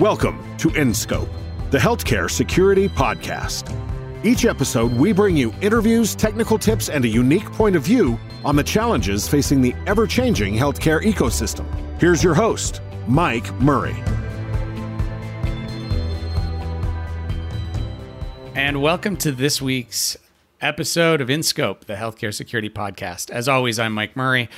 Welcome to InScope, the healthcare security podcast. Each episode, we bring you interviews, technical tips, and a unique point of view on the challenges facing the ever changing healthcare ecosystem. Here's your host, Mike Murray. And welcome to this week's episode of InScope, the healthcare security podcast. As always, I'm Mike Murray.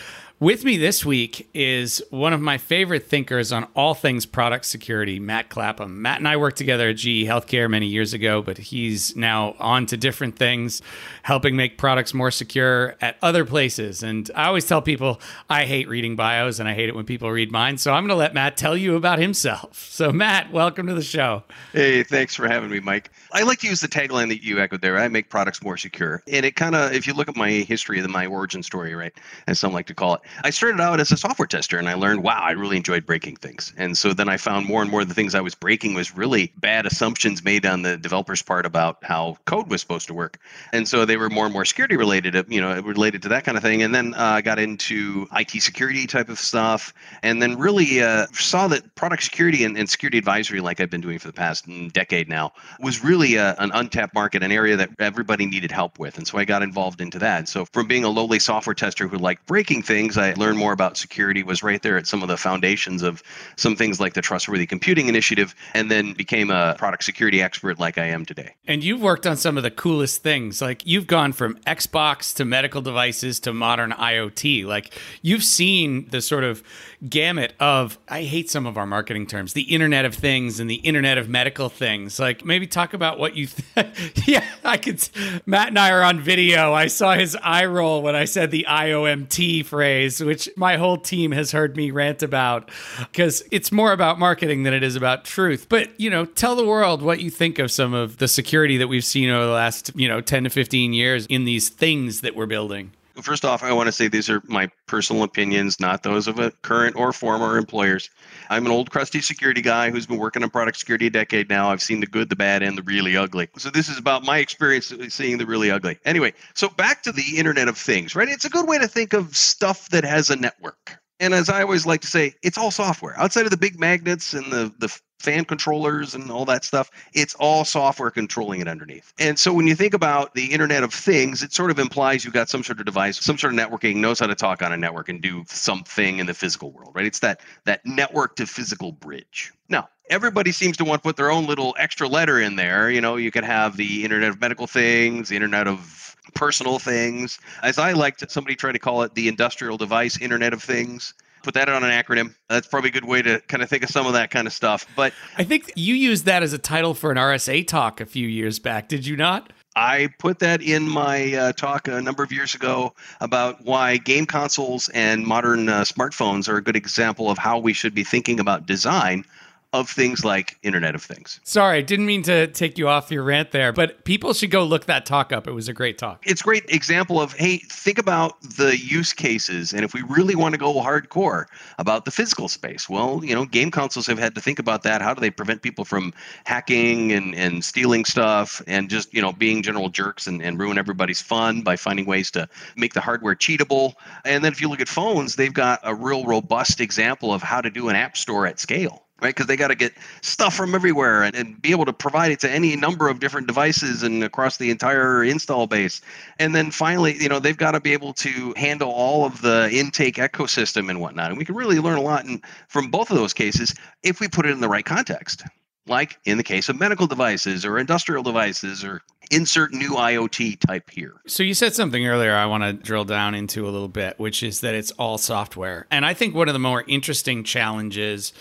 With me this week is one of my favorite thinkers on all things product security, Matt Clapham. Matt and I worked together at GE Healthcare many years ago, but he's now on to different things, helping make products more secure at other places. And I always tell people I hate reading bios and I hate it when people read mine. So I'm going to let Matt tell you about himself. So, Matt, welcome to the show. Hey, thanks for having me, Mike. I like to use the tagline that you echoed there I make products more secure. And it kind of, if you look at my history, my origin story, right, as some like to call it, I started out as a software tester and I learned, wow, I really enjoyed breaking things. And so then I found more and more of the things I was breaking was really bad assumptions made on the developer's part about how code was supposed to work. And so they were more and more security related, you know, related to that kind of thing. And then uh, I got into IT security type of stuff and then really uh, saw that product security and, and, security advisory, like I've been doing for the past decade now, was really a, uh, an untapped market, an area that everybody needed help with. And so I got involved into that. So from being a lowly software tester who liked breaking things, I learned more about security, was right there at some of the foundations of some things like the Trustworthy Computing Initiative, and then became a product security expert like I am today. And you've worked on some of the coolest things. Like you've gone from Xbox to medical devices to modern IoT. Like you've seen the sort of gamut of, I hate some of our marketing terms, the Internet of Things and the Internet of Medical Things. Like maybe talk about what you, yeah, I could, Matt and I are on video. I saw his eye roll when I said the IOMT phrase, which my whole team has heard me rant about because it's more about marketing than it is about truth. But, you know, tell the world what you think of some of the security that we've seen over the last, you know, 10 to 15 years in these things that we're building. First off, I want to say these are my personal opinions, not those of a current or former employers. I'm an old crusty security guy who's been working on product security a decade now. I've seen the good, the bad, and the really ugly. So this is about my experience seeing the really ugly. Anyway, so back to the Internet of Things, right? It's a good way to think of stuff that has a network. And as I always like to say, it's all software. Outside of the big magnets and the, the fan controllers and all that stuff, it's all software controlling it underneath. And so when you think about the Internet of Things, it sort of implies you've got some sort of device, some sort of networking, knows how to talk on a network and do something in the physical world, right? It's that that network to physical bridge. Now, everybody seems to want to put their own little extra letter in there. You know, you could have the Internet of Medical Things, the Internet of personal things. As I like to, somebody tried to call it the industrial device Internet of Things. Put that on an acronym. That's probably a good way to kind of think of some of that kind of stuff. But I think you used that as a title for an RSA talk a few years back, did you not? I put that in my uh, talk a number of years ago about why game consoles and modern uh, smartphones are a good example of how we should be thinking about design of things like Internet of Things. Sorry, I didn't mean to take you off your rant there, but people should go look that talk up. It was a great talk. It's a great example of hey, think about the use cases, and if we really want to go hardcore about the physical space, well, you know, game consoles have had to think about that. How do they prevent people from hacking and, and stealing stuff and just you know being general jerks and, and ruin everybody's fun by finding ways to make the hardware cheatable? And then if you look at phones, they've got a real robust example of how to do an app store at scale right? Because they got to get stuff from everywhere and, and be able to provide it to any number of different devices and across the entire install base. And then finally, you know, they've got to be able to handle all of the intake ecosystem and whatnot. And we can really learn a lot in, from both of those cases if we put it in the right context. Like in the case of medical devices or industrial devices or insert new IoT type here. So you said something earlier I want to drill down into a little bit, which is that it's all software. And I think one of the more interesting challenges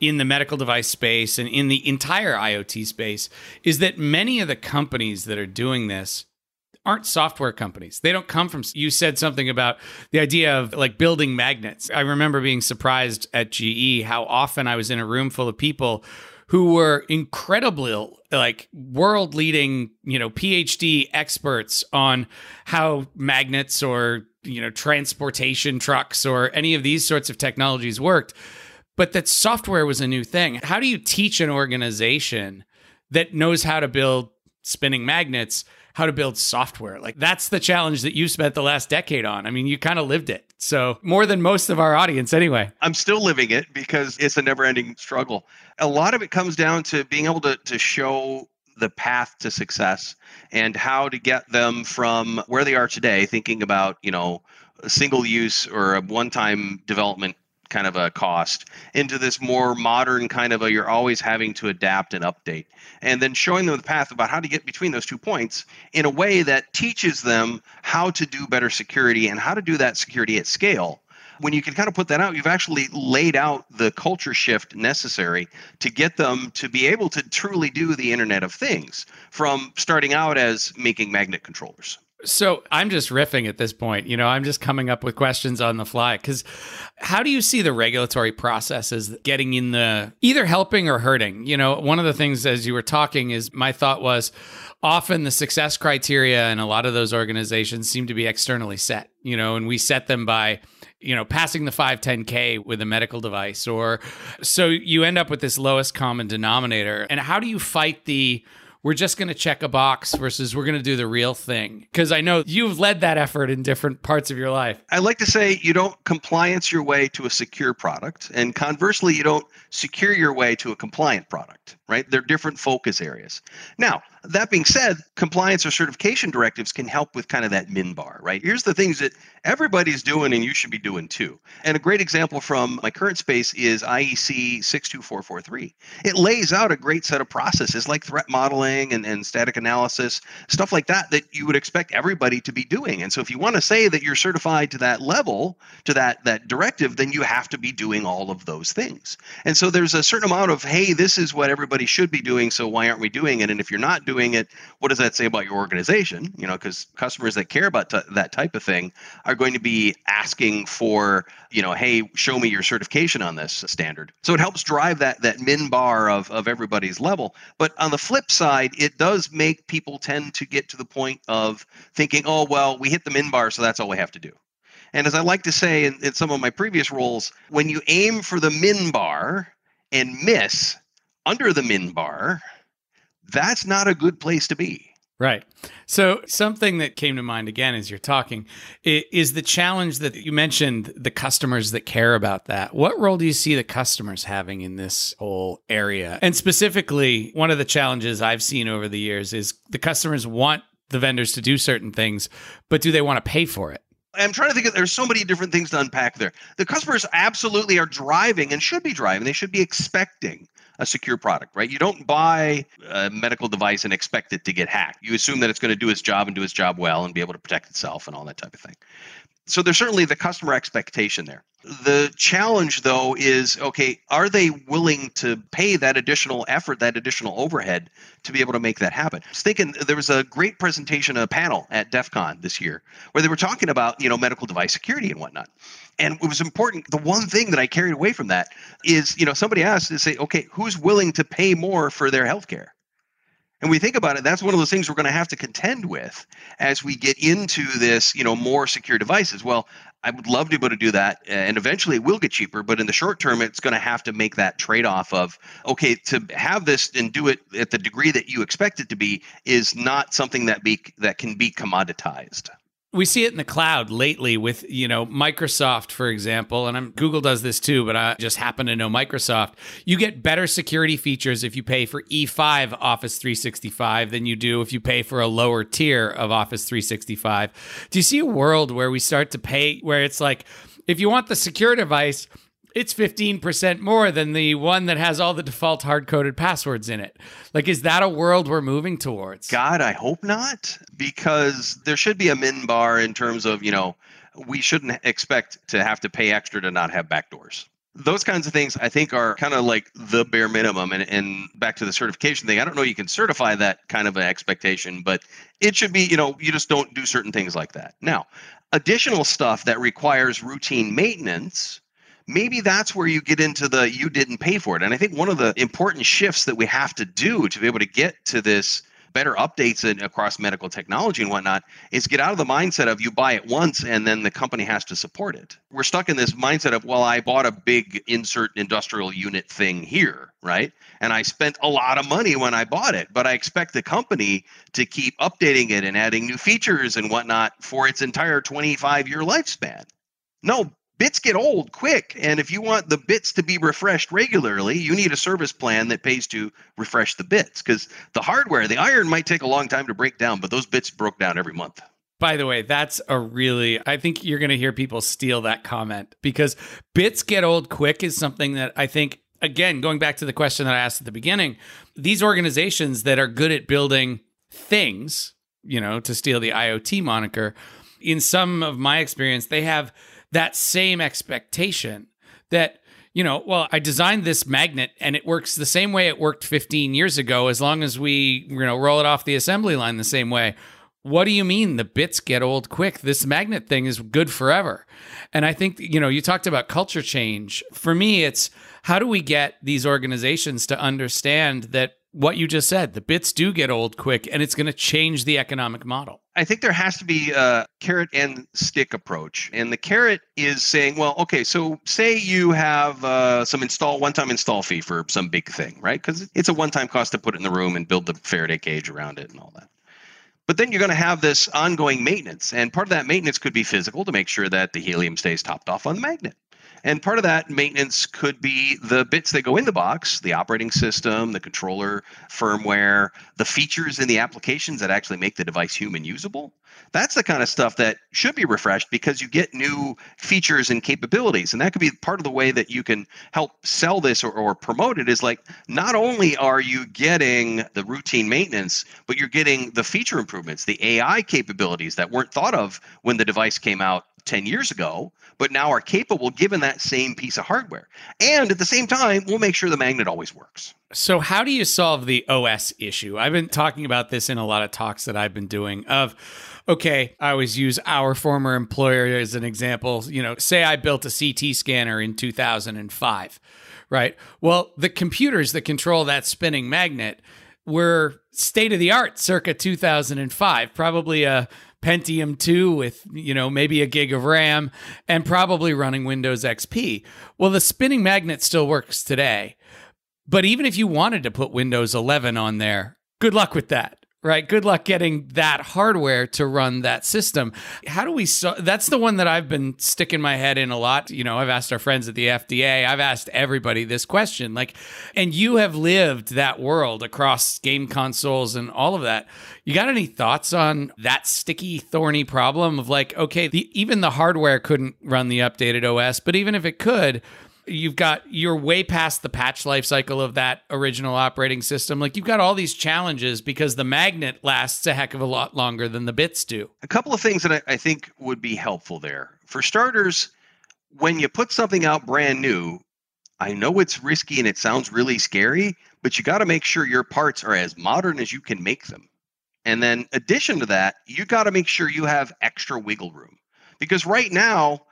in the medical device space and in the entire IoT space is that many of the companies that are doing this aren't software companies. They don't come from you said something about the idea of like building magnets. I remember being surprised at GE how often I was in a room full of people who were incredibly like world leading, you know, PhD experts on how magnets or, you know, transportation trucks or any of these sorts of technologies worked but that software was a new thing. How do you teach an organization that knows how to build spinning magnets how to build software. Like that's the challenge that you spent the last decade on. I mean, you kind of lived it. So more than most of our audience anyway. I'm still living it because it's a never ending struggle. A lot of it comes down to being able to, to show the path to success and how to get them from where they are today, thinking about, you know, single use or a one time development kind of a cost into this more modern kind of a you're always having to adapt and update and then showing them the path about how to get between those two points in a way that teaches them how to do better security and how to do that security at scale when you can kind of put that out, you've actually laid out the culture shift necessary to get them to be able to truly do the Internet of Things from starting out as making magnet controllers. So I'm just riffing at this point. You know, I'm just coming up with questions on the fly because how do you see the regulatory processes getting in the either helping or hurting? You know, one of the things as you were talking is my thought was often the success criteria in a lot of those organizations seem to be externally set, you know, and we set them by you know passing the 510k with a medical device or so you end up with this lowest common denominator and how do you fight the we're just going to check a box versus we're going to do the real thing? Because I know you've led that effort in different parts of your life. I like to say you don't compliance your way to a secure product, and conversely, you don't secure your way to a compliant product, right? They're different focus areas. Now, that being said, compliance or certification directives can help with kind of that min bar, right? Here's the things that everybody's doing and you should be doing too. And a great example from my current space is IEC 62443. It lays out a great set of processes like threat modeling and, and static analysis, stuff like that, that you would expect everybody to be doing. And so if you want to say that you're certified to that level, to that, that directive, then you have to be doing all of those things. And so there's a certain amount of, hey, this is what everybody should be doing, so why aren't we doing it? And if you're not doing doing it, what does that say about your organization? You know, because customers that care about t- that type of thing are going to be asking for, you know, hey, show me your certification on this standard. So it helps drive that that min bar of of everybody's level. But on the flip side, it does make people tend to get to the point of thinking, oh well, we hit the min bar, so that's all we have to do. And as I like to say in, in some of my previous roles, when you aim for the min bar and miss under the min bar, that's not a good place to be. Right. So, something that came to mind again as you're talking is the challenge that you mentioned the customers that care about that. What role do you see the customers having in this whole area? And specifically, one of the challenges I've seen over the years is the customers want the vendors to do certain things, but do they want to pay for it? I'm trying to think of there's so many different things to unpack there. The customers absolutely are driving and should be driving. They should be expecting a secure product, right? You don't buy a medical device and expect it to get hacked. You assume that it's going to do its job and do its job well and be able to protect itself and all that type of thing. So there's certainly the customer expectation there. The challenge though is okay, are they willing to pay that additional effort, that additional overhead to be able to make that happen? I was thinking there was a great presentation, a panel at DEF CON this year where they were talking about, you know, medical device security and whatnot. And it was important. The one thing that I carried away from that is, you know, somebody asked to say, okay, who's willing to pay more for their health care? And we think about it, that's one of those things we're going to have to contend with as we get into this, you know, more secure devices. Well, I would love to be able to do that, and eventually it will get cheaper. But in the short term, it's going to have to make that trade-off of okay, to have this and do it at the degree that you expect it to be is not something that be that can be commoditized we see it in the cloud lately with you know microsoft for example and I'm, google does this too but i just happen to know microsoft. You get better security features if you pay for e5 office 365 than you do if you pay for a lower tier of office 365 do you see a world where we start to pay where it's like if you want the secure device it's 15% more than the one that has all the default hard coded passwords in it. Like, is that a world we're moving towards? God, I hope not, because there should be a min bar in terms of, you know, we shouldn't expect to have to pay extra to not have backdoors. Those kinds of things I think are kind of like the bare minimum. And, and back to the certification thing, I don't know you can certify that kind of an expectation, but it should be, you know, you just don't do certain things like that. Now, additional stuff that requires routine maintenance maybe that's where you get into the you didn't pay for it. And I think one of the important shifts that we have to do to be able to get to this better updates in, across medical technology and whatnot is get out of the mindset of you buy it once and then the company has to support it. We're stuck in this mindset of, well, I bought a big insert industrial unit thing here, right? And I spent a lot of money when I bought it, but I expect the company to keep updating it and adding new features and whatnot for its entire 25 year lifespan. No, bits get old quick. And if you want the bits to be refreshed regularly, you need a service plan that pays to refresh the bits because the hardware, the iron might take a long time to break down, but those bits broke down every month. By the way, that's a really, I think you're going to hear people steal that comment because bits get old quick is something that I think, again, going back to the question that I asked at the beginning, these organizations that are good at building things, you know, to steal the IoT moniker, in some of my experience, they have that same expectation that you know, well, I designed this magnet and it works the same way it worked 15 years ago as long as we, you know, roll it off the assembly line the same way. What do you mean the bits get old quick? This magnet thing is good forever. And I think, you know, you talked about culture change. For me, it's how do we get these organizations to understand that what you just said. The bits do get old quick, and it's going to change the economic model. I think there has to be a carrot and stick approach. And the carrot is saying, well, okay, so say you have uh, some install one-time install fee for some big thing, right? Because it's a one-time cost to put it in the room and build the Faraday cage around it and all that. But then you're going to have this ongoing maintenance, and part of that maintenance could be physical to make sure that the helium stays topped off on the magnet. And part of that maintenance could be the bits that go in the box, the operating system, the controller, firmware, the features in the applications that actually make the device human usable. That's the kind of stuff that should be refreshed because you get new features and capabilities. And that could be part of the way that you can help sell this or, or promote it is like not only are you getting the routine maintenance, but you're getting the feature improvements, the AI capabilities that weren't thought of when the device came out 10 years ago, but now are capable given that same piece of hardware. And at the same time, we'll make sure the magnet always works. So, how do you solve the OS issue? I've been talking about this in a lot of talks that I've been doing of okay, I always use our former employer as an example. You know, say I built a CT scanner in 2005, right? Well, the computers that control that spinning magnet were state of the art circa 2005, probably a Pentium 2 with, you know, maybe a gig of RAM and probably running Windows XP. Well, the spinning magnet still works today. But even if you wanted to put Windows 11 on there, good luck with that right? Good luck getting that hardware to run that system. How do we so that's the one that I've been sticking my head in a lot. You know, I've asked our friends at the FDA, I've asked everybody this question. Like and you have lived that world across game consoles and all of that. You got any thoughts on that sticky thorny problem of like okay, the, even the hardware couldn't run the updated OS, but even if it could, you've got you're way past the patch life cycle of that original operating system. Like you've got all these challenges because the magnet lasts a heck of a lot longer than the bits do. A couple of things that I, I think would be helpful there. For starters when you put something out brand new i know it's risky and it sounds really scary but you got to make sure your parts are as modern as you can make them. And then addition to that you got to make sure you have extra wiggle room. Because right now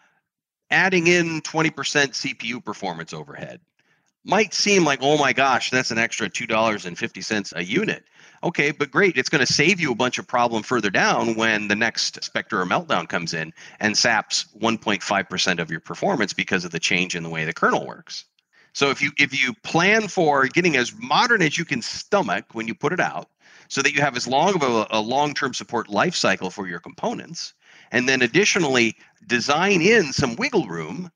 adding in 20% CPU performance overhead might seem like, oh my gosh, that's an extra $2.50 a unit. Okay, but great. It's going to save you a bunch of problem further down when the next Spectre or Meltdown comes in and saps 1.5% of your performance because of the change in the way the kernel works. So if you if you plan for getting as modern as you can stomach when you put it out, so that you have as long of a, a long-term support life cycle for your components, and then additionally design in some wiggle room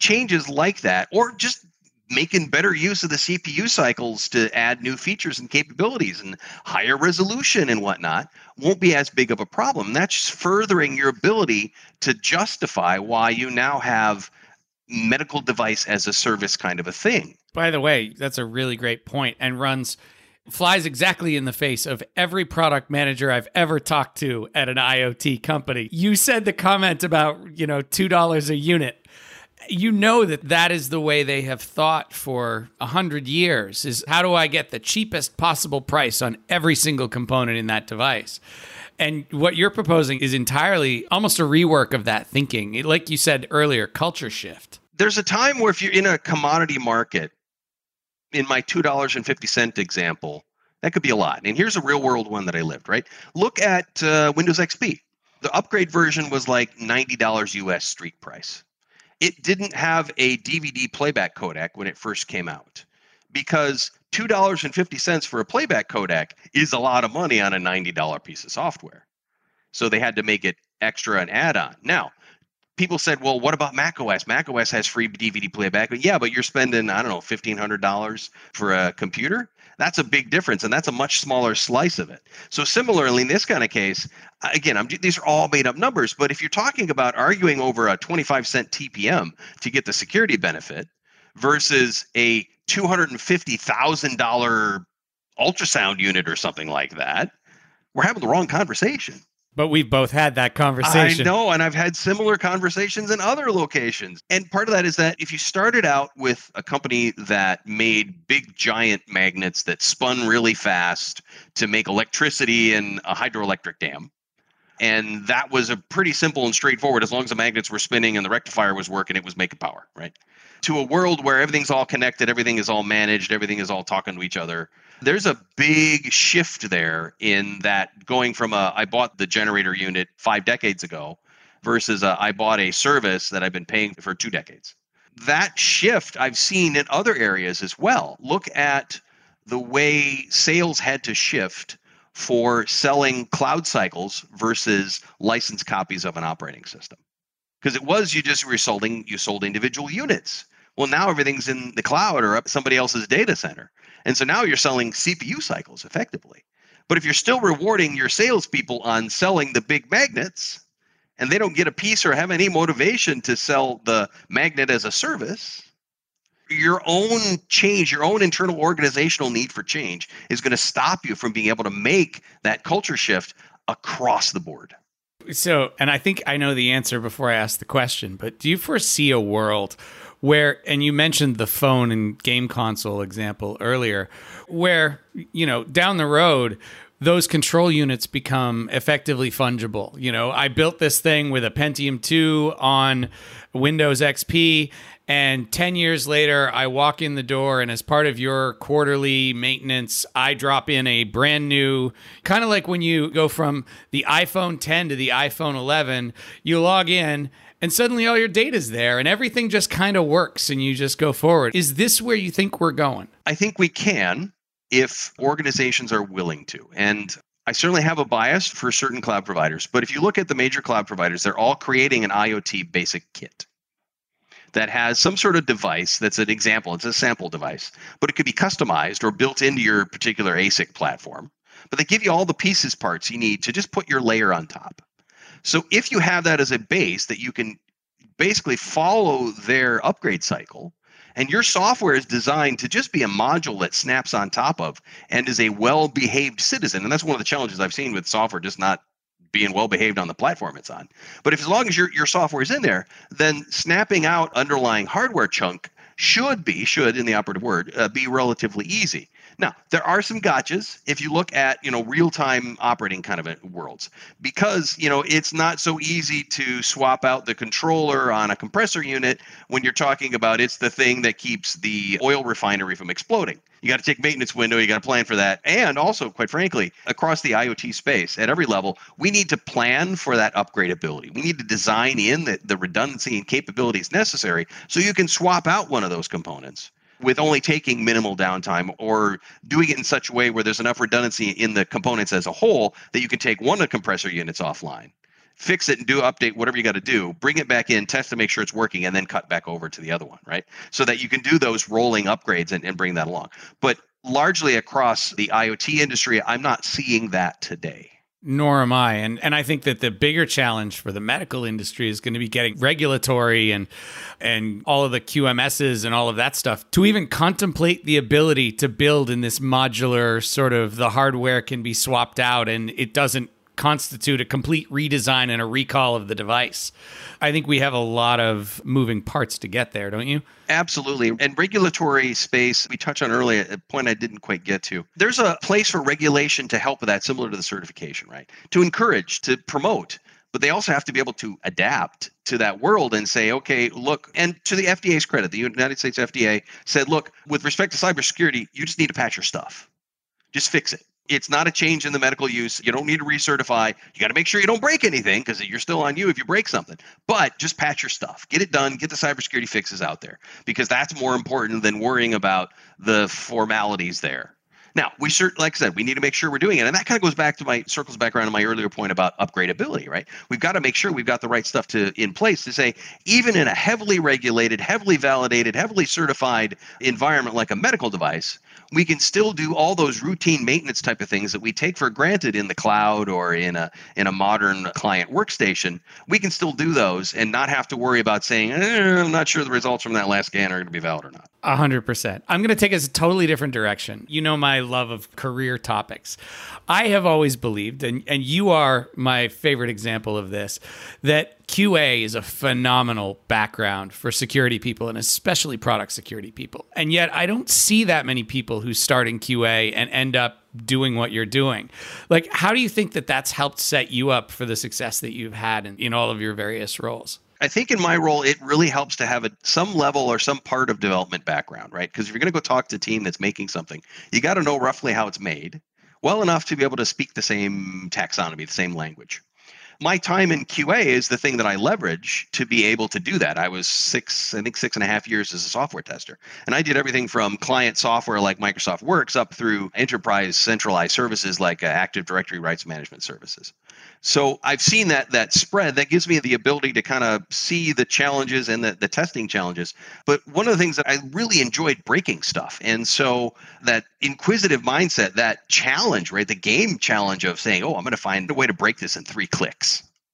changes like that or just making better use of the cpu cycles to add new features and capabilities and higher resolution and whatnot won't be as big of a problem. That's furthering your ability to justify why you now have medical device as a service kind of a thing. By the way that's a really great point and runs flies exactly in the face of every product manager I've ever talked to at an IoT company. You said the comment about, you know, $2 a unit. You know that that is the way they have thought for a hundred years is how do I get the cheapest possible price on every single component in that device? And what you're proposing is entirely almost a rework of that thinking. Like you said earlier, culture shift. There's a time where if you're in a commodity market, in my $2.50 example, That could be a lot. And here's a real world one that I lived, right? Look at uh, Windows XP. The upgrade version was like $90 US street price. It didn't have a DVD playback codec when it first came out because $2.50 for a playback codec is a lot of money on a $90 piece of software. So they had to make it extra and add on. Now, people said, well, what about macOS? macOS has free DVD playback. Yeah, but you're spending, I don't know, $1,500 for a computer. That's a big difference, and that's a much smaller slice of it. So similarly, in this kind of case, again, I'm, these are all made up numbers. But if you're talking about arguing over a 25 cent TPM to get the security benefit versus a $250,000 ultrasound unit or something like that, we're having the wrong conversation. But we've both had that conversation. I know, and I've had similar conversations in other locations. And part of that is that if you started out with a company that made big giant magnets that spun really fast to make electricity in a hydroelectric dam, and that was a pretty simple and straightforward as long as the magnets were spinning and the rectifier was working, it was making power, right? To a world where everything's all connected, everything is all managed, everything is all talking to each other there's a big shift there in that going from a I bought the generator unit five decades ago versus a, I bought a service that I've been paying for two decades. That shift I've seen in other areas as well. Look at the way sales had to shift for selling cloud cycles versus licensed copies of an operating system. Because it was you just were sold you sold individual units. Well, now everything's in the cloud or up somebody else's data center. And so now you're selling CPU cycles effectively. But if you're still rewarding your salespeople on selling the big magnets, and they don't get a piece or have any motivation to sell the magnet as a service, your own change, your own internal organizational need for change is going to stop you from being able to make that culture shift across the board. So, and I think I know the answer before I ask the question, but do you foresee a world where and you mentioned the phone and game console example earlier where you know down the road those control units become effectively fungible. You know, I built this thing with a Pentium 2 on Windows XP and 10 years later, I walk in the door, and as part of your quarterly maintenance, I drop in a brand new kind of like when you go from the iPhone 10 to the iPhone 11, you log in and suddenly all your data's there and everything just kind of works and you just go forward. Is this where you think we're going? I think we can if organizations are willing to. And I certainly have a bias for certain cloud providers, but if you look at the major cloud providers, they're all creating an IoT basic kit that has some sort of device that's an example, it's a sample device, but it could be customized or built into your particular ASIC platform. But they give you all the pieces parts you need to just put your layer on top. So if you have that as a base that you can basically follow their upgrade cycle, and your software is designed to just be a module that snaps on top of and is a well behaved citizen. And that's one of the challenges I've seen with software just not being well behaved on the platform it's on. But if as long as your, your software is in there, then snapping out underlying hardware chunk should be, should in the operative word, uh, be relatively easy. Now, there are some gotchas if you look at, you know, real-time operating kind of worlds because, you know, it's not so easy to swap out the controller on a compressor unit when you're talking about it's the thing that keeps the oil refinery from exploding. You got to take maintenance window, you got to plan for that. And also, quite frankly, across the IoT space at every level, we need to plan for that upgradability. We need to design in the, the redundancy and capabilities necessary so you can swap out one of those components with only taking minimal downtime or doing it in such a way where there's enough redundancy in the components as a whole that you can take one of the compressor units offline fix it and do update whatever you got to do bring it back in test to make sure it's working and then cut back over to the other one right? So that you can do those rolling upgrades and, and bring that along. But largely across the iot industry i'm not seeing that today nor am I. And and I think that the bigger challenge for the medical industry is going to be getting regulatory and and all of the QMSs and all of that stuff to even contemplate the ability to build in this modular sort of the hardware can be swapped out and it doesn't constitute a complete redesign and a recall of the device. I think we have a lot of moving parts to get there, don't you? Absolutely. And regulatory space, we touched on earlier, a point I didn't quite get to. There's a place for regulation to help with that, similar to the certification, right? To encourage, to promote but they also have to be able to adapt to that world and say, okay, look, and to the FDA's credit, the United States FDA said, look, with respect to cybersecurity, you just need to patch your stuff Just fix it. It's not a change in the medical use. You don't need to recertify. You got to make sure you don't break anything because you're still on you if you break something. But just patch your stuff. Get it done. Get the cybersecurity fixes out there because that's more important than worrying about the formalities there. Now, we certainly, like I said, we need to make sure we're doing it. And that kind of goes back to my circles back around to my earlier point about upgradability, right? We've got to make sure we've got the right stuff to in place to say, even in a heavily regulated, heavily validated, heavily certified environment like a medical device, we can still do all those routine maintenance type of things that we take for granted in the cloud or in a in a modern client workstation. We can still do those and not have to worry about saying, eh, I'm not sure the results from that last scan are going to be valid or not. A hundred percent. I'm going to take us a totally different direction. You know my love of career topics. I have always believed, and, and you are my favorite example of this, that QA is a phenomenal background for security people and especially product security people. And yet I don't see that many people who start in QA and end up doing what you're doing. Like, how do you think that that's helped set you up for the success that you've had in, in all of your various roles? I think in my role, it really helps to have a, some level or some part of development background, right? Because if you're going to go talk to a team that's making something, you got to know roughly how it's made well enough to be able to speak the same taxonomy, the same language my time in QA is the thing that I leverage to be able to do that. I was six, I think six and a half years as a software tester. And I did everything from client software like Microsoft Works up through enterprise centralized services like uh, Active Directory rights management services. So I've seen that that spread. That gives me the ability to kind of see the challenges and the, the testing challenges. But one of the things that I really enjoyed breaking stuff. And so that inquisitive mindset, that challenge, right? The game challenge of saying, oh, I'm going to find a way to break this in three clicks,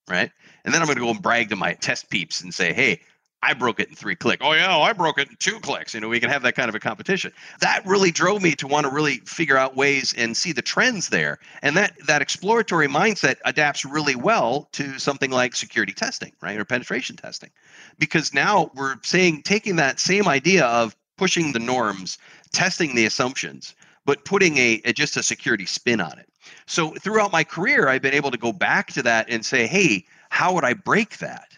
right? And then I'm going to go and brag to my test peeps and say, hey, I broke it in three clicks. Oh yeah, I broke it in two clicks. You know, we can have that kind of a competition. That really drove me to want to really figure out ways and see the trends there. And that that exploratory mindset adapts really well to something like security testing, right? Or penetration testing. Because now we're saying taking that same idea of pushing the norms, testing the assumptions, but putting a, a just a security spin on it. So throughout my career, I've been able to go back to that and say, hey, how would I break that?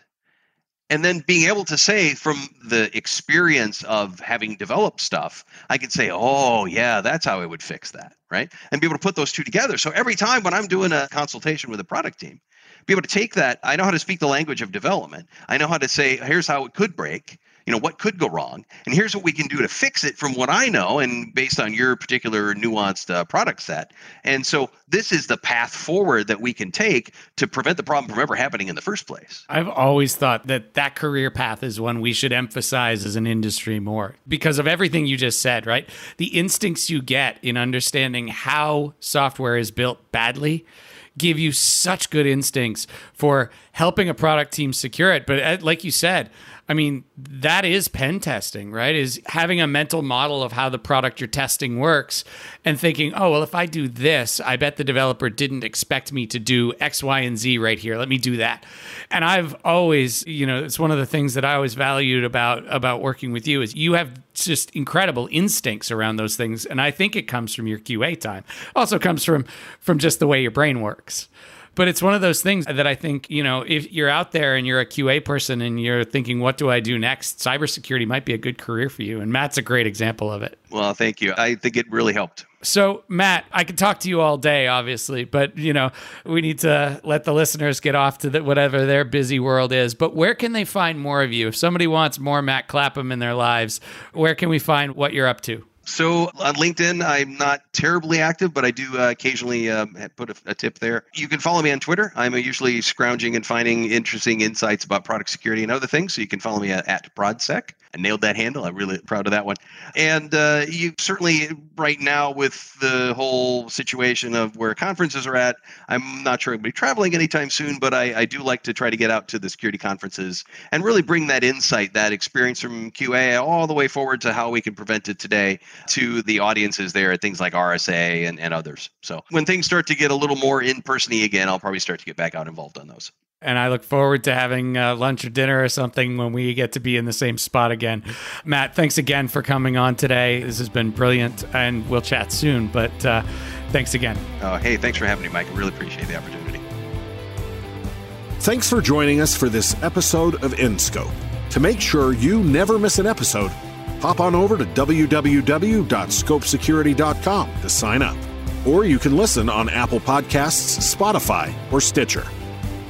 and then being able to say from the experience of having developed stuff i can say oh yeah that's how i would fix that right? And be able to put those two together. So every time when i'm doing a consultation with a product team be able to take that i know how to speak the language of development. I know how to say here's how it could break you know what could go wrong and here's what we can do to fix it from what i know and based on your particular nuanced uh, product set. And so this is the path forward that we can take to prevent the problem from ever happening in the first place. I've always thought that that career path is one we should emphasize as an industry more because of everything you just said right? The instincts you get in understanding how software is built badly give you such good instincts for helping a product team secure it. But uh, like you said I mean, that is pen testing, right? Is having a mental model of how the product you're testing works and thinking, oh, well, if I do this, I bet the developer didn't expect me to do X, Y, and Z right here. Let me do that. And I've always, you know, it's one of the things that I always valued about about working with you is you have just incredible instincts around those things. And I think it comes from your QA time. Also comes from from just the way your brain works. But it's one of those things that I think, you know, if you're out there and you're a QA person and you're thinking, what do I do next? Cybersecurity might be a good career for you. And Matt's a great example of it. Well, thank you. I think it really helped. So, Matt, I could talk to you all day, obviously, but you know, we need to let the listeners get off to the, whatever their busy world is. But where can they find more of you? If somebody wants more Matt Clapham in their lives, where can we find what you're up to? So on LinkedIn, I'm not terribly active, but I do uh, occasionally uh, put a, a, tip there. You can follow me on Twitter. I'm usually scrounging and finding interesting insights about product security and other things. So you can follow me at, at ProdSec. I nailed that handle. I'm really proud of that one. And uh, you certainly, right now, with the whole situation of where conferences are at, I'm not sure I'm going to be traveling anytime soon, but I, I do like to try to get out to the security conferences and really bring that insight, that experience from QA all the way forward to how we can prevent it today to the audiences there at things like RSA and, and others. So when things start to get a little more in persony again, I'll probably start to get back out involved on those and I look forward to having uh, lunch or dinner or something when we get to be in the same spot again. Matt, thanks again for coming on today. This has been brilliant, and we'll chat soon. But uh, thanks again. Oh, hey, thanks for having me, Mike. I really appreciate the opportunity. Thanks for joining us for this episode of InScope. To make sure you never miss an episode, hop on over to www.scopesecurity.com to sign up. or you can listen on Apple Podcasts, Spotify, or Stitcher.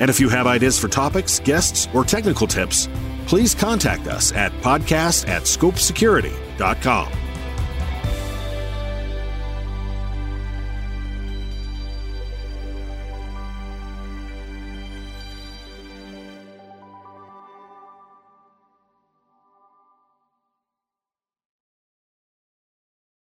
And if you have ideas for topics, guests, or technical tips, please contact us at podcast at scopesecurity.com.